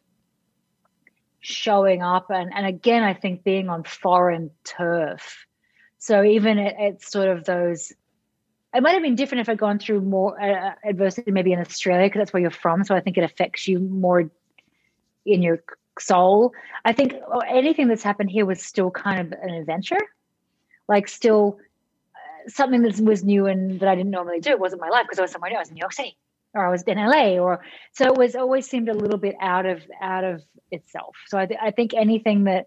showing up. And and again i think being on foreign turf. So even at sort of those it might have been different if i'd gone through more uh, adversity maybe in australia because that's where you're from. So i think it affects you more in your soul. I think anything that's happened here was still kind of an adventure. Like still uh, something that was new and that i didn't normally do. It wasn't my life because i was somewhere new. I was in new york city or I was in LA or so it was always seemed a little bit out of out of itself. So I, th- I think anything that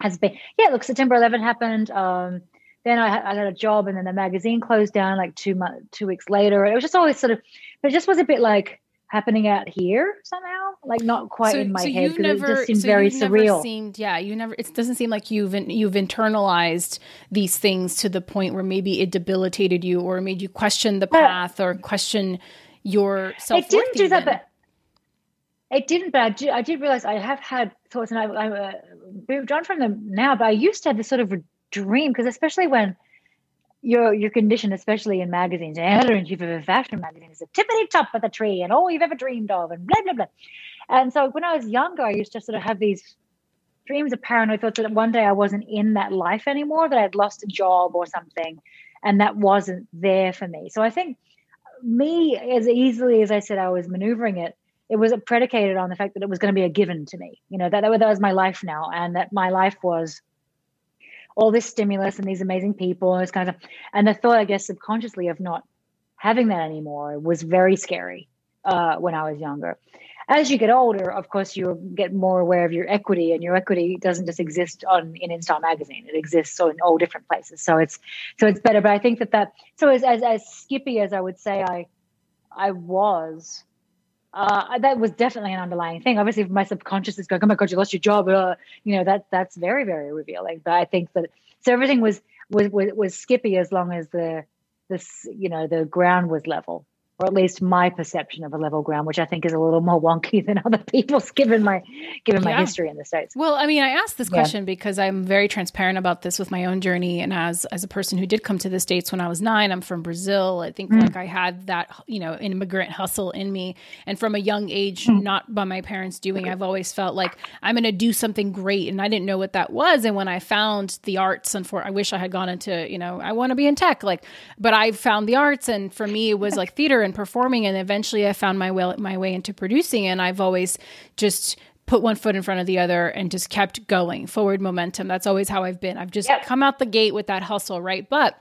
has been yeah look September 11 happened um, then I, I, had a job and then the magazine closed down like two months two weeks later it was just always sort of but it just was a bit like happening out here somehow like not quite so, in my so head because it just seemed so very surreal
seemed yeah you never it doesn't seem like you've you've internalized these things to the point where maybe it debilitated you or made you question the path or question your self
It didn't do that, but it didn't. But I did, I did realize I have had thoughts, and I, I uh, moved on from them now. But I used to have this sort of a dream because, especially when your your you're especially in magazines. and Editor in chief of a fashion magazine is a tippity top of the tree and all you've ever dreamed of, and blah blah blah. And so when I was younger, I used to sort of have these dreams of paranoid thoughts that one day I wasn't in that life anymore, that I'd lost a job or something, and that wasn't there for me. So I think me, as easily as I said I was maneuvering it, it was predicated on the fact that it was going to be a given to me. You know that that, was my life now, and that my life was all this stimulus and these amazing people and this kind of and the thought, I guess, subconsciously of not having that anymore was very scary uh, when I was younger as you get older, of course, you get more aware of your equity, and your equity doesn't just exist on in InStyle magazine; it exists in all different places. So it's so it's better. But I think that that so as as, as skippy as I would say I I was. Uh, that was definitely an underlying thing. Obviously, if my subconscious is going, "Oh my god, you lost your job," uh, you know that that's very, very revealing. But I think that so everything was was was, was skippy as long as the this you know the ground was level or at least my perception of a level ground, which I think is a little more wonky than other people's given my given my yeah. history in the states.
Well, I mean, I asked this question yeah. because I'm very transparent about this with my own journey, and as as a person who did come to the states when I was nine, I'm from Brazil. I think mm. like I had that you know immigrant hustle in me, and from a young age, mm. not by my parents doing, I've always felt like I'm going to do something great, and I didn't know what that was. And when I found the arts, and for I wish I had gone into you know I want to be in tech, like, but I found the arts, and for me it was like theater and performing and eventually I found my way my way into producing and I've always just put one foot in front of the other and just kept going forward momentum that's always how I've been I've just yep. come out the gate with that hustle right but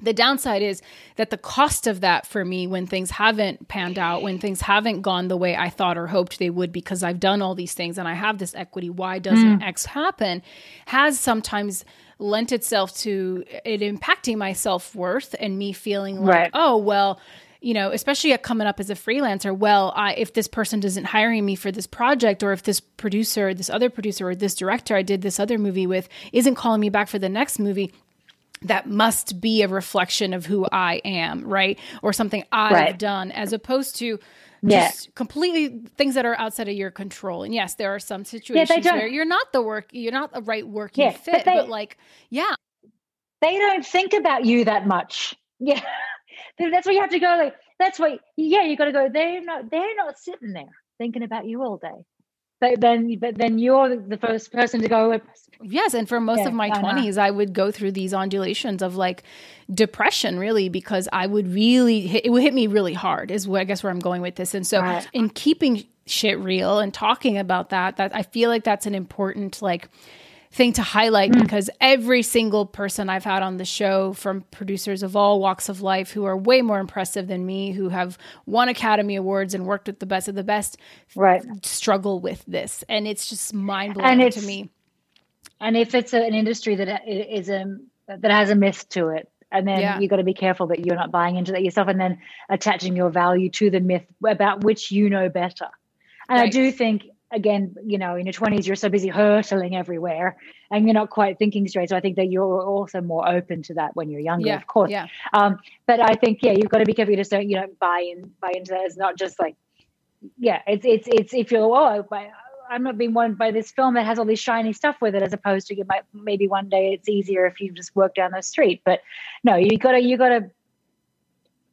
the downside is that the cost of that for me when things haven't panned out when things haven't gone the way i thought or hoped they would because i've done all these things and i have this equity why doesn't mm. x happen has sometimes lent itself to it impacting my self-worth and me feeling like right. oh well you know, especially coming up as a freelancer, well, I, if this person isn't hiring me for this project, or if this producer, this other producer, or this director I did this other movie with isn't calling me back for the next movie, that must be a reflection of who I am, right? Or something I've right. done, as opposed to just yeah. completely things that are outside of your control. And yes, there are some situations yeah, where you're not the work, you're not the right working yeah, fit, but, they, but like, yeah.
They don't think about you that much. Yeah. That's where you have to go. Like that's why, yeah, you got to go. They're not. They're not sitting there thinking about you all day. But then, but then you're the first person to go.
Oh, yes, and for most yeah, of my twenties, I would go through these undulations of like depression, really, because I would really hit, it would hit me really hard. Is what I guess where I'm going with this. And so, right. in keeping shit real and talking about that, that I feel like that's an important like thing to highlight mm. because every single person I've had on the show from producers of all walks of life who are way more impressive than me, who have won Academy Awards and worked with the best of the best,
right.
struggle with this. And it's just mind blowing to me.
And if it's a, an industry that is a, that has a myth to it, and then yeah. you got to be careful that you're not buying into that yourself and then attaching your value to the myth about which you know better. And right. I do think again, you know, in your 20s, you're so busy hurtling everywhere and you're not quite thinking straight. So I think that you're also more open to that when you're younger,
yeah,
of course.
Yeah.
Um, but I think, yeah, you've got to be careful. You just don't, you know, buy in, buy into that. It's not just like, yeah, it's, it's, it's, if you're, oh, I'm not being won by this film that has all this shiny stuff with it, as opposed to you might, maybe one day it's easier if you just work down the street. But no, you gotta, you gotta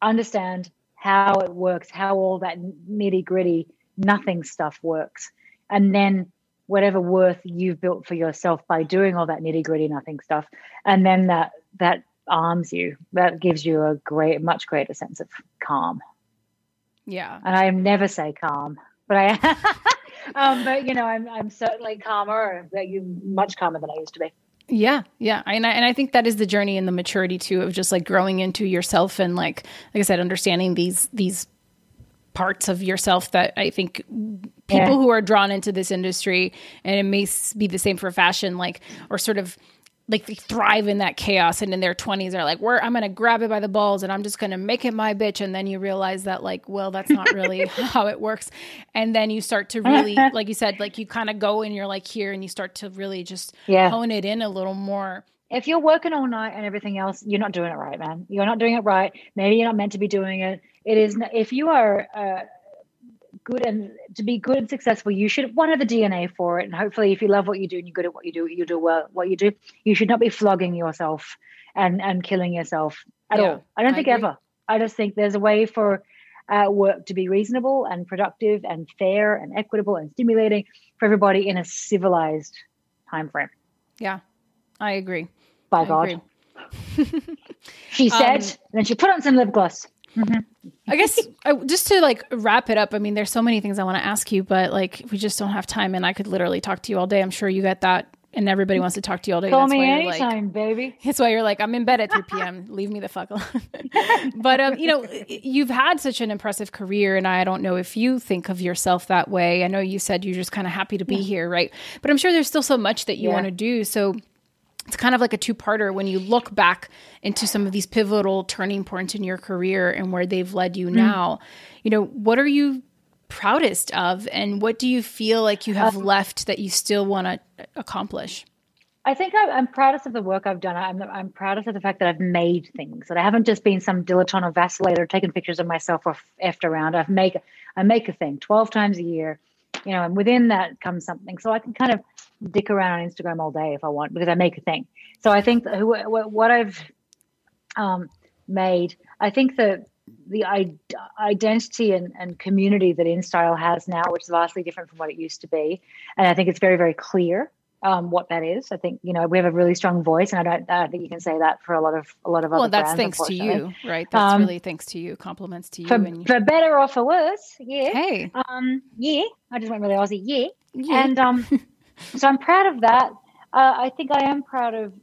understand how it works, how all that nitty gritty nothing stuff works and then whatever worth you've built for yourself by doing all that nitty gritty nothing stuff and then that that arms you that gives you a great much greater sense of calm.
Yeah.
And i never say calm but i um but you know i'm i'm certainly calmer you much calmer than i used to be.
Yeah, yeah, and I, and I think that is the journey and the maturity too of just like growing into yourself and like like I said, understanding these these parts of yourself that I think people yeah. who are drawn into this industry, and it may be the same for fashion, like, or sort of like they thrive in that chaos and in their 20s are like where i'm gonna grab it by the balls and i'm just gonna make it my bitch and then you realize that like well that's not really how it works. And then you start to really like you said like you kind of go and you're like here and you start to really just yeah. hone it in a little more.
If you're working all night and everything else you're not doing it right man. You're not doing it right. Maybe you're not meant to be doing it it is if you are uh, good and to be good and successful, you should one have the DNA for it. And hopefully, if you love what you do and you're good at what you do, you do well what you do. You should not be flogging yourself and and killing yourself at
Yeah,
all. I don't
I
think
agree.
ever. I just think there's a way for uh, work to be reasonable and productive and fair and equitable and stimulating for everybody in a civilized time frame.
Yeah, I agree.
By
I
God,
agree.
she said,
Um,
and then she put on some lip gloss.
I guess I, just to like wrap it up. I mean, there's so many things I want to ask you, but like we just don't have time, and I could literally talk to you all day. I'm sure you get that, and everybody wants to talk to you all day.
Call
That's
me
why you're like-
anytime, baby.
That's why you're like, I'm in bed at 3 p.m. Leave me the fuck alone. but um, you know, you've had such an impressive career, and I don't know if you think of yourself that way. I know you said you're just kind of happy to be here, right? But I'm sure there's still so much that you
Yeah.
want to do. So it's kind of like a two-parter when you look back into some of these pivotal turning points in your career and where they've led you mm. now. You know, what are you proudest of, and what do you feel like you have um, left that you still want to accomplish?
I think I, I'm proudest of the work I've done. I'm, I'm proudest of the fact that I've made things that I haven't just been some dilettante or vacillator taking pictures of myself or effed around. I've make I make a thing 12 times a year, you know, and within that comes something. So I can kind of dick around on Instagram all day if I want because I make a thing. So I think what I've um, made, I think the I- identity and, and community that InStyle has now, which is vastly different from what it used to be, and I think it's very very clear um, what that is. I think you know we have a really strong voice, and I don't, I don't think you can say that for a lot of a lot of other.
Well, that's
brands,
thanks to you, right? That's
Um,
really thanks to you. Compliments to you.
For,
and
for better or for worse, yeah.
hey,
Um, yeah, I just went really Aussie, yeah.
yeah.
And um, so I'm proud of that. Uh, I think I am proud of,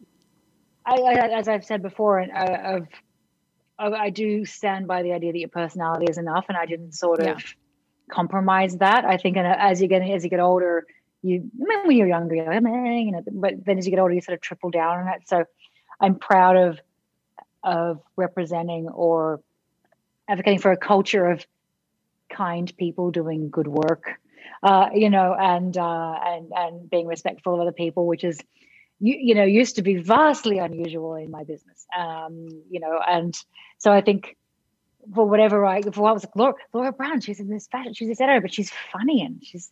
I, I as I've said before, and uh, of, of, I do stand by the idea that your personality is enough, and I didn't sort of
Yeah.
compromise that. I think, and as you get as you get older, you I mean, when you're younger, you're like, "Meh," you know, but then as you get older, you sort of triple down on it. So I'm proud of of representing or advocating for a culture of kind people doing good work uh, you know, and uh, and and being respectful of other people, which is, you, you know, used to be vastly unusual in my business. Um, you know, and so I think for whatever I, for what was Laura, Laura Brown, she's in this fashion, she's this editor, but she's funny and she's,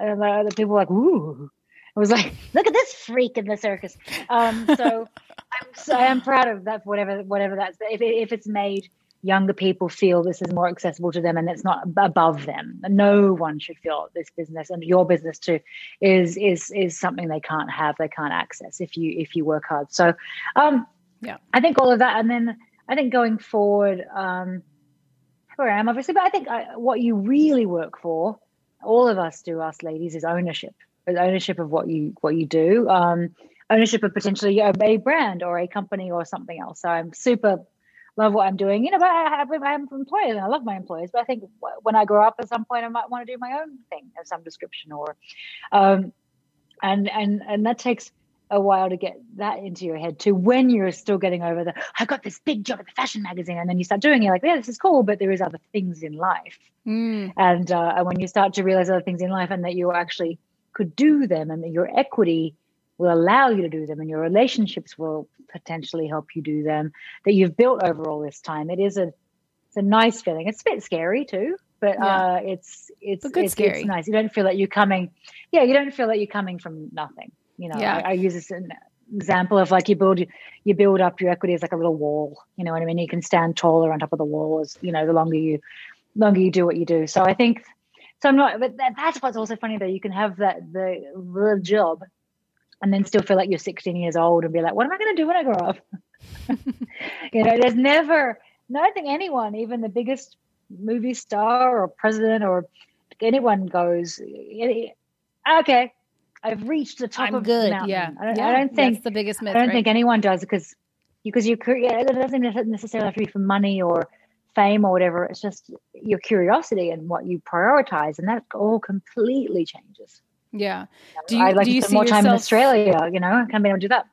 and the other people were like, ooh. I was like, look at this freak in the circus. Um, so I'm so I am proud of that. Whatever whatever that's if if it's made younger people feel this is more accessible to them and it's not above them. No one should feel this business and your business too is is is something they can't have, they can't access if you if you work hard. So um
Yeah.
I think all of that and then I think going forward, um where I am obviously, but I think I, what you really work for, all of us do, us ladies, is ownership. Is ownership of what you what you do. Um ownership of potentially a, brand or a company or something else. So I'm super love what I'm doing. You know, but I have, I have employees and I love my employees. But I think when I grow up, at some point, I might want to do my own thing of some description, or, um, and and and that takes a while to get that into your head too. When you're still getting over the, I got this big job at the fashion magazine, and then you start doing it, like, yeah, this is cool, but there is other things in life,
Mm,
and uh, and when you start to realize other things in life, and that you actually could do them, and that your equity will allow you to do them and your relationships will potentially help you do them that you've built over all this time it is a it's a nice feeling. It's a bit scary too but
Yeah.
uh it's it's
good
it's, it's nice. You don't feel that you're coming yeah you don't feel that you're coming from nothing you know
Yeah.
I, I use this an example of like you build you build up your equity as like a little wall you know what i mean you can stand taller on top of the wall as you know the longer you longer you do what you do so i think so i'm not but that, that's what's also funny though you can have that the the job and then still feel like you're 16 years old and be like, what am I going to do when I grow up? you know, there's never, no, I think anyone, even the biggest movie star or president or anyone goes, okay, I've reached the top
I'm
of
good.
the mountain.
Yeah.
I don't,
yeah.
I don't think,
that's the biggest myth.
I don't
right?
think anyone does because, because your career, it doesn't necessarily have to be for money or fame or whatever. It's just your curiosity and what you prioritize. And that all completely changes.
yeah. Do you,
I'd like
do
to
you
spend
see
more time in
yourself-
Australia, you know, I can't be able to do that.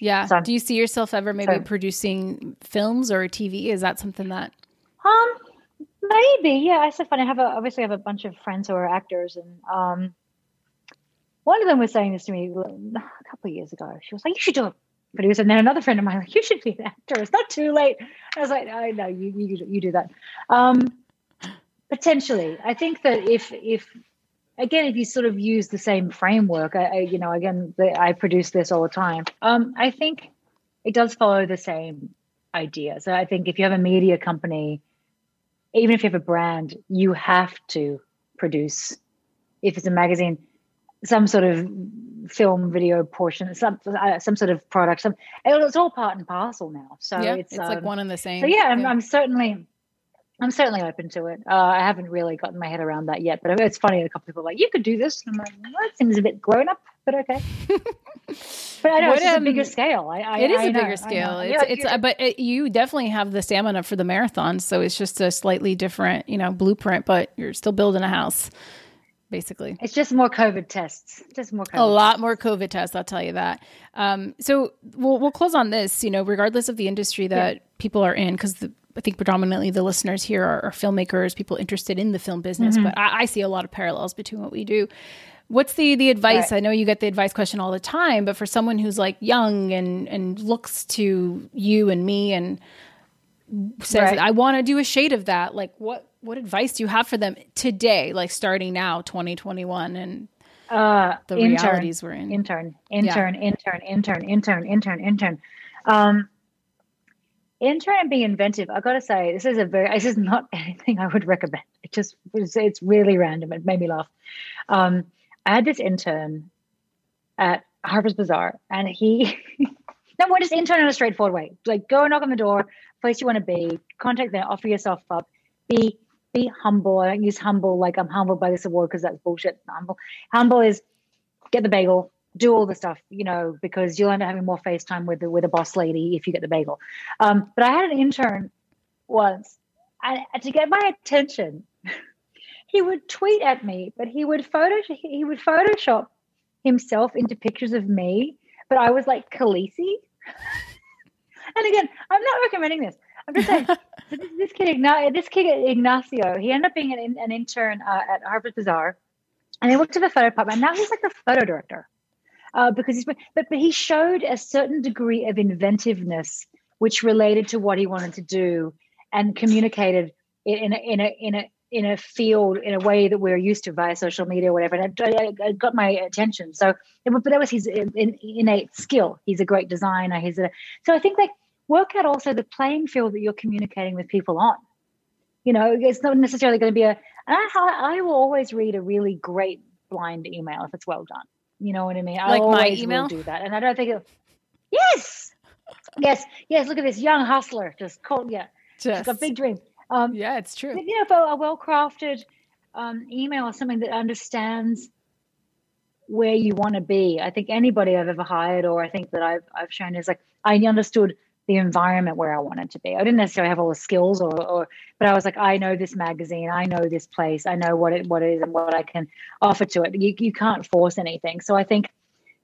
Yeah.
So-
do you see yourself ever maybe
so-
producing films or TV? Is that something that?
Um, maybe, yeah. It's so funny. I have a, obviously I have a bunch of friends who are actors, and um, one of them was saying this to me a couple of years ago. She was like, "You should do a producer," and then another friend of mine like, "You should be an actor. It's not too late." I was like, "I know you, you, you do that." Um, potentially, I think that if if again if you sort of use the same framework, I, I you know again I produce this all the time. Um, I think it does follow the same idea. So I think if you have a media company, even if you have a brand, you have to produce. If it's a magazine, some sort of film, video portion, some uh, some sort of product. Some it's all part and parcel now. So
yeah,
it's,
it's um, like one and the same.
So yeah, I'm, yeah. I'm certainly. I'm certainly open to it. Uh, I haven't really gotten my head around that yet, but it's funny. A couple people are like, "You could do this." And i'm like, well, "That seems a bit grown up," but okay. but I know what, it's um, a bigger scale. I, I
it is
I
a know, bigger scale. It's, yeah, it's, uh, but it, you definitely have the stamina for the marathon, so it's just a slightly different, you know, blueprint. But you're still building a house basically.
It's just more COVID tests. Just more COVID
A lot more COVID tests, I'll tell you that. Um, so we'll, we'll close on this, you know, regardless of the industry that yeah. people are in, because I think predominantly the listeners here are, are, filmmakers, people interested in the film business, mm-hmm. but I, I, see a lot of parallels between what we do. What's the the advice? Right. I know you get the advice question all the time, but for someone who's like young and and looks to you and me and says, right. "I want to do a shade of that," like what what advice do you have for them today, like starting now, 2021, and uh, the intern, realities we're in?
Intern, intern, yeah. intern, intern, intern, intern, intern. Um, intern and be inventive. I gotta say, this is a very, this is not anything I would recommend. It just, it's, it's really random. It made me laugh. Um, I had this intern at Harper's Bazaar, and he. no, we're just intern in a straightforward way. Like, go and knock on the door, place you want to be, contact them, offer yourself up, be be humble. I don't use humble like I'm humbled by this award because that's bullshit. Humble. Humble is get the bagel, do all the stuff, you know, because you'll end up having more FaceTime with the with a boss lady if you get the bagel. Um, but I had an intern once, and to get my attention, he would tweet at me, but he would photo he would Photoshop himself into pictures of me, but I was like Khaleesi. and again, I'm not recommending this. I'm just saying, this, kid, this kid Ignacio, he ended up being an, an intern uh, at Harper's Bazaar, and he worked at the photo department. Now he's like the photo director uh, because he's. But but he showed a certain degree of inventiveness, which related to what he wanted to do, and communicated in a, in a in a in a field in a way that we're used to via social media or whatever. And it, it got my attention. So, but that was his innate skill. He's a great designer. He's a so I think like work out also the playing field that you're communicating with people on. You know, it's not necessarily going to be a. I, I will always read a really great blind email if it's well done. You know what I mean?
Like
I
my email.
do that, and I don't think it. Yes, yes, yes. Look at this young hustler, just called. Yeah, just, she's got a big dream.
Um, yeah, it's true.
You know, a well crafted um, email or something that understands where you want to be. I think anybody I've ever hired, or I think that I've I've shown is like I understood the environment where I wanted to be. I didn't necessarily have all the skills or, or but I was like, I know this magazine, I know this place, I know what it what it is and what I can offer to it. You you can't force anything. So I think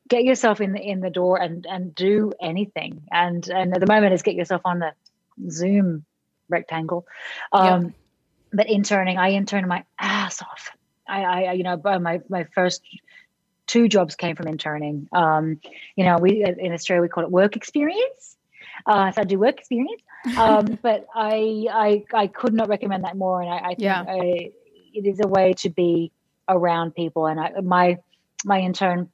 get yourself in the in the door and and do anything. And and at the moment is get yourself on the Zoom rectangle. Um yep. but interning, I interned my ass off. I, I you know my my first two jobs came from interning. Um, you know, we in Australia we call it work experience. Uh, so I do work experience. Um, but I, I I could not recommend that more. And I, I think yeah. I, it is a way to be around people. And I, my my intern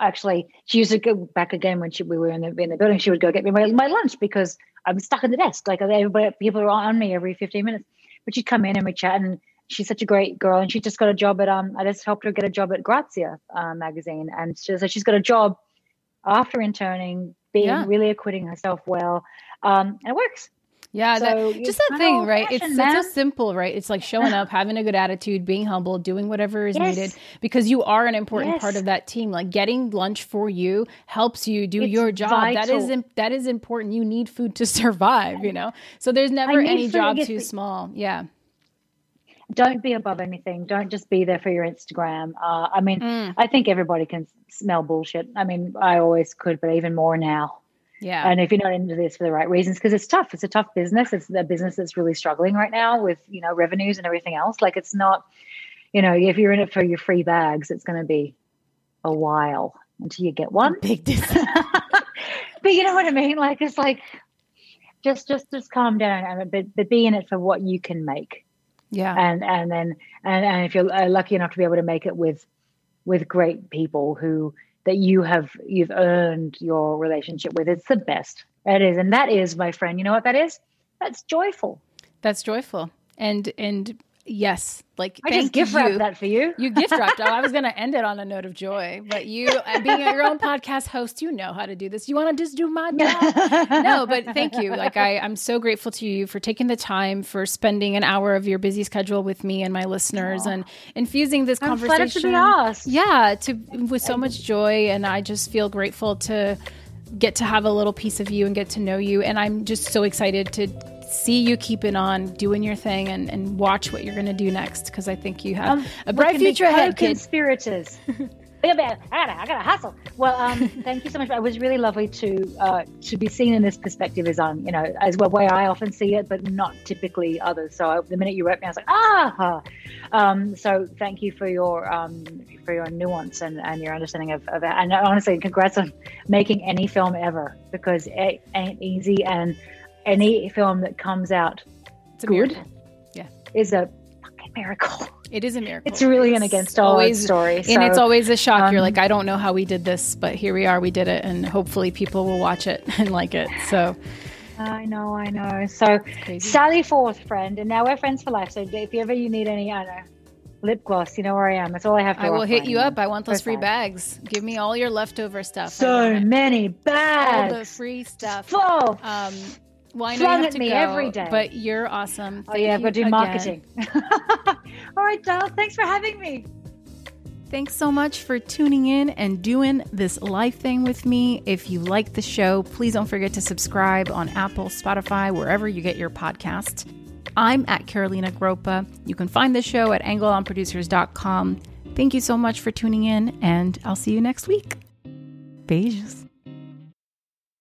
actually she used to go back again when she, we were in the, in the building. She would go get me my, my lunch because I'm stuck at the desk. Like everybody, people are on me every 15 minutes. But she'd come in and we chat and she's such a great girl and she just got a job at um I just helped her get a job at Grazia uh, magazine and she, so she's got a job after interning being yeah. really acquitting herself well. Um, and it works.
Yeah, so that, just that thing, right? It's, it's so simple, right? It's like showing up, having a good attitude, being humble, doing whatever is yes. needed because you are an important yes. part of that team. Like getting lunch for you helps you do it's your job. Vital. That is that is important. You need food to survive, you know. So there's never any job too small. Yeah
don't be above anything. Don't just be there for your Instagram. Uh, I mean, mm. I think everybody can smell bullshit. I mean, I always could, but even more now.
Yeah.
And if you're not into this for the right reasons, because it's tough. It's a tough business. It's a business that's really struggling right now with, you know, revenues and everything else. Like it's not, you know, if you're in it for your free bags, it's going to be a while until you get one.
Big
but you know what I mean? Like, it's like, just, just, just calm down and but, but be in it for what you can make
yeah
and and then and, and if you're uh, lucky enough to be able to make it with with great people who that you have you've earned your relationship with. It's the best. It is, and that is, my friend. You know what that is? That's joyful.
That's joyful. And and yes, like
I just gift wrapped that for you.
You gift wrapped. oh, I was going to end it on a note of joy, but you, uh, being your own podcast host, you know how to do this. You want to just do my job? no, but thank you. Like I, I'm so grateful to you for taking the time for spending an hour of your busy schedule with me and my listeners, and infusing this
I'm
conversation.
to be asked.
Yeah, to with so much joy, and I just feel grateful to get to have a little piece of you and get to know you. And I'm just so excited to see you keeping on doing your thing and, and watch what you're going to do next because I think you have um, a bright future ahead,
conspirators. I gotta, I gotta hustle. Well, um, thank you so much. It was really lovely to uh, to be seen in this perspective as um, you know, as well way I often see it, but not typically others. So I, the minute you wrote me, I was like, ah. Um, so thank you for your um, for your nuance and, and your understanding of, of that. And honestly, congrats on making any film ever because it ain't easy and any film that comes out
it's good
yeah is a fucking miracle
it is a miracle
it's really an against all always, story
so, and it's always a shock um, you're like i don't know how we did this but here we are we did it and hopefully people will watch it and like it so
I know, I know. So, Sally Forth, friend, and now we're friends for life. So, if ever you need any, I know, lip gloss, you know where I am. That's all I have.
I will hit you up. I want those free bags. Give me all your leftover stuff.
So many bags.
All the free stuff.
Full.
Um, well, I know Flung you have to me go, every day. But you're awesome.
Oh, Thank oh yeah, I've got to do marketing. All right, Dal. Thanks for having me.
Thanks so much for tuning in and doing this live thing with me. If you like the show, please don't forget to subscribe on Apple, Spotify, wherever you get your podcast. I'm at Carolina Groppa. You can find the show at angleonproducers.com. Thank you so much for tuning in, and I'll see you next week. Beijos.